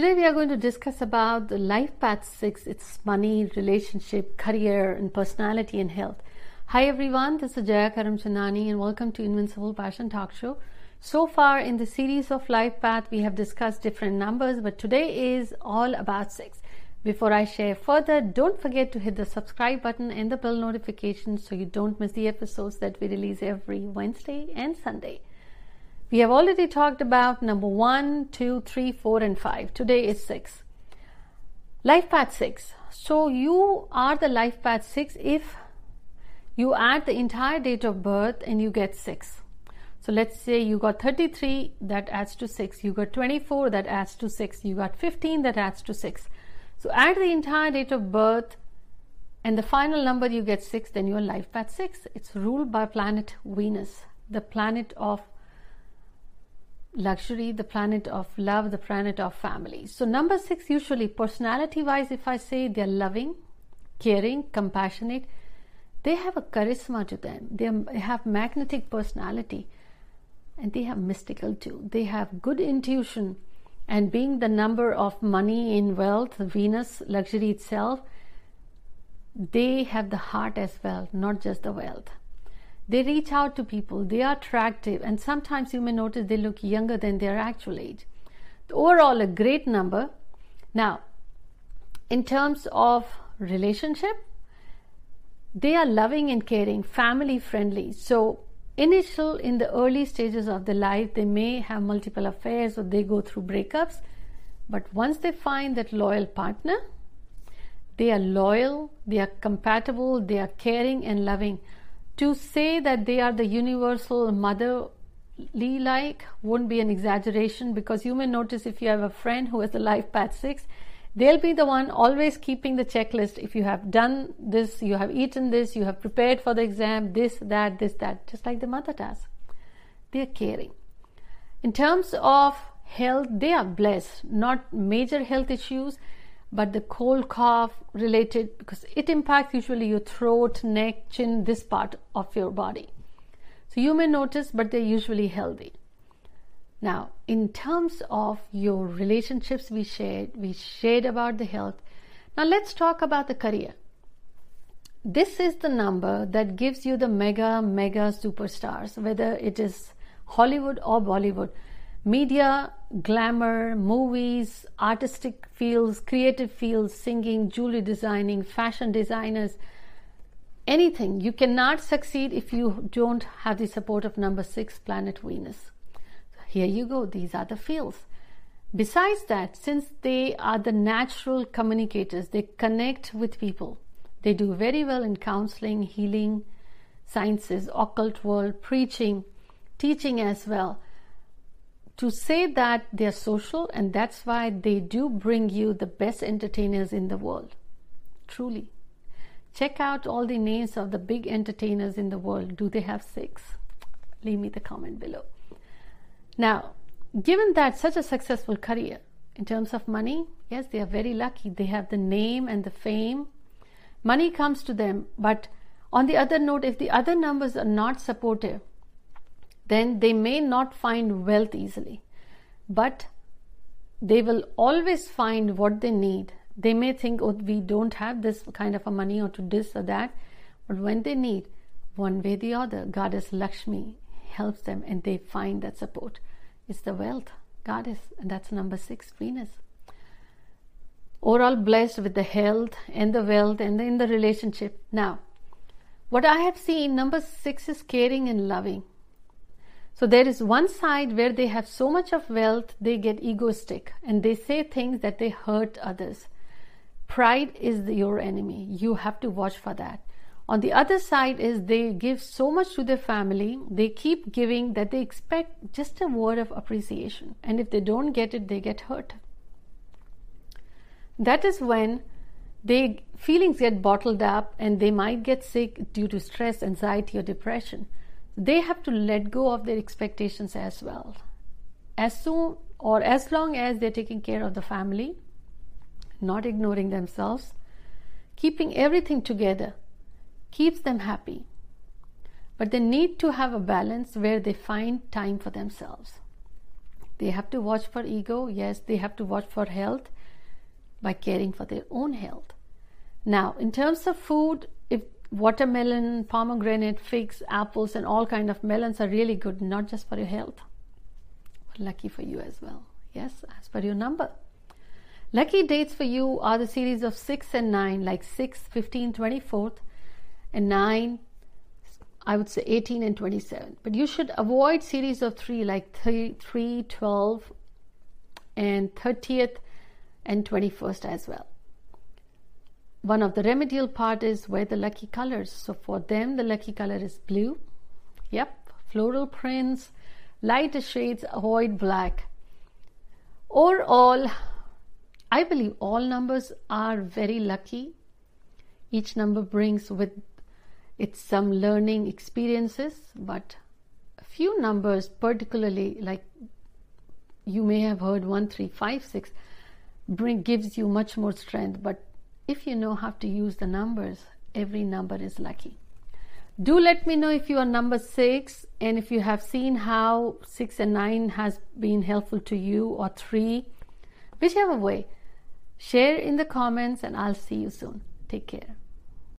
Today we are going to discuss about the life path 6 it's money relationship career and personality and health. Hi everyone. This is Jaya Karamchandani and welcome to Invincible Passion Talk Show. So far in the series of life path we have discussed different numbers but today is all about 6 before I share further don't forget to hit the subscribe button and the bell notification so you don't miss the episodes that we release every Wednesday and Sunday we have already talked about number one, two, three, four, and five. Today is six. Life path six. So you are the life path six if you add the entire date of birth and you get six. So let's say you got 33, that adds to 6. You got 24, that adds to 6. You got 15, that adds to 6. So add the entire date of birth and the final number you get 6, then your life path 6. It's ruled by planet Venus, the planet of luxury, the planet of love, the planet of family. So, number six, usually personality wise, if I say they're loving, caring, compassionate, they have a charisma to them. They have magnetic personality and they have mystical too. They have good intuition. And being the number of money in wealth, Venus, luxury itself, they have the heart as well, not just the wealth. They reach out to people, they are attractive, and sometimes you may notice they look younger than their actual age. Overall, a great number. Now, in terms of relationship, they are loving and caring, family friendly. So, initial in the early stages of the life, they may have multiple affairs or they go through breakups. But once they find that loyal partner, they are loyal, they are compatible, they are caring and loving to say that they are the universal motherly like won't be an exaggeration because you may notice if you have a friend who has a life path 6 they'll be the one always keeping the checklist. If you have done this you have eaten this you have prepared for the exam this that this that just like the mother does. They're caring. In terms of health they are blessed. Not major health issues but the cold cough related because it impacts usually your throat, neck, chin, this part of your body. So you may notice, but they're usually healthy. Now, in terms of your relationships, we shared, we shared about the health. Now let's talk about the career. This is the number that gives you the mega, mega superstars, whether it is Hollywood or Bollywood media, glamour, movies, artistic fields, creative fields, singing, jewelry designing, fashion designers, anything. You cannot succeed if you don't have the support of number six, planet Venus. Here you go, these are the fields. Besides that, since they are the natural communicators, they connect with people. They do very well in counseling, healing, sciences, occult world, preaching, teaching as well to say that they're social and that's why they do bring you the best entertainers in the world. Truly. Check out all the names of the big entertainers in the world. Do they have six? Leave me the comment below. Now, given that such a successful career in terms of money, yes, they are very lucky. They have the name and the fame. Money comes to them, but on the other note, if the other numbers are not supportive, then they may not find wealth easily. But they will always find what they need. They may think, oh, we don't have this kind of a money or to this or that. But when they need, one way or the other, Goddess Lakshmi helps them and they find that support. It's the wealth goddess, and that's number six, Venus. Overall, blessed with the health and the wealth and in the relationship. Now, what I have seen, number six is caring and loving. So there is one side where they have so much of wealth, they get egoistic and they say things that they hurt others. Pride is your enemy. You have to watch for that. On the other side is they give so much to their family, they keep giving that they expect just a word of appreciation. And if they don't get it, they get hurt. That is when they feelings get bottled up and they might get sick due to stress, anxiety or depression they have to let go of their expectations as well. As soon or as long as they're taking care of the family, not ignoring themselves, keeping everything together keeps them happy. But they need to have a balance where they find time for themselves. They have to watch for ego. Yes, they have to watch for health by caring for their own health. Now, in terms of food, if watermelon, pomegranate, figs, apples, and all kind of melons are really good, not just for your health, lucky for you as well. Yes, as per your number. Lucky dates for you are the series of 6 and 9, like 6, 15, 24th, and 9, I would say 18 and 27. But you should avoid series of 3, like 3, 3 12, and 30th and 21st as well. One of the remedial part is wear the lucky colors. So for them, the lucky color is blue. Yep, floral prints, lighter shades, avoid black. Or all, I believe all numbers are very lucky. Each number brings with it some learning experiences, but a few numbers, particularly like you may have heard one, three, five, six, bring gives you much more strength. But if you know how to use the numbers, every number is lucky. Do let me know if you are number six and if you have seen how six and nine has been helpful to you or three, whichever way. Share in the comments and I'll see you soon. Take care.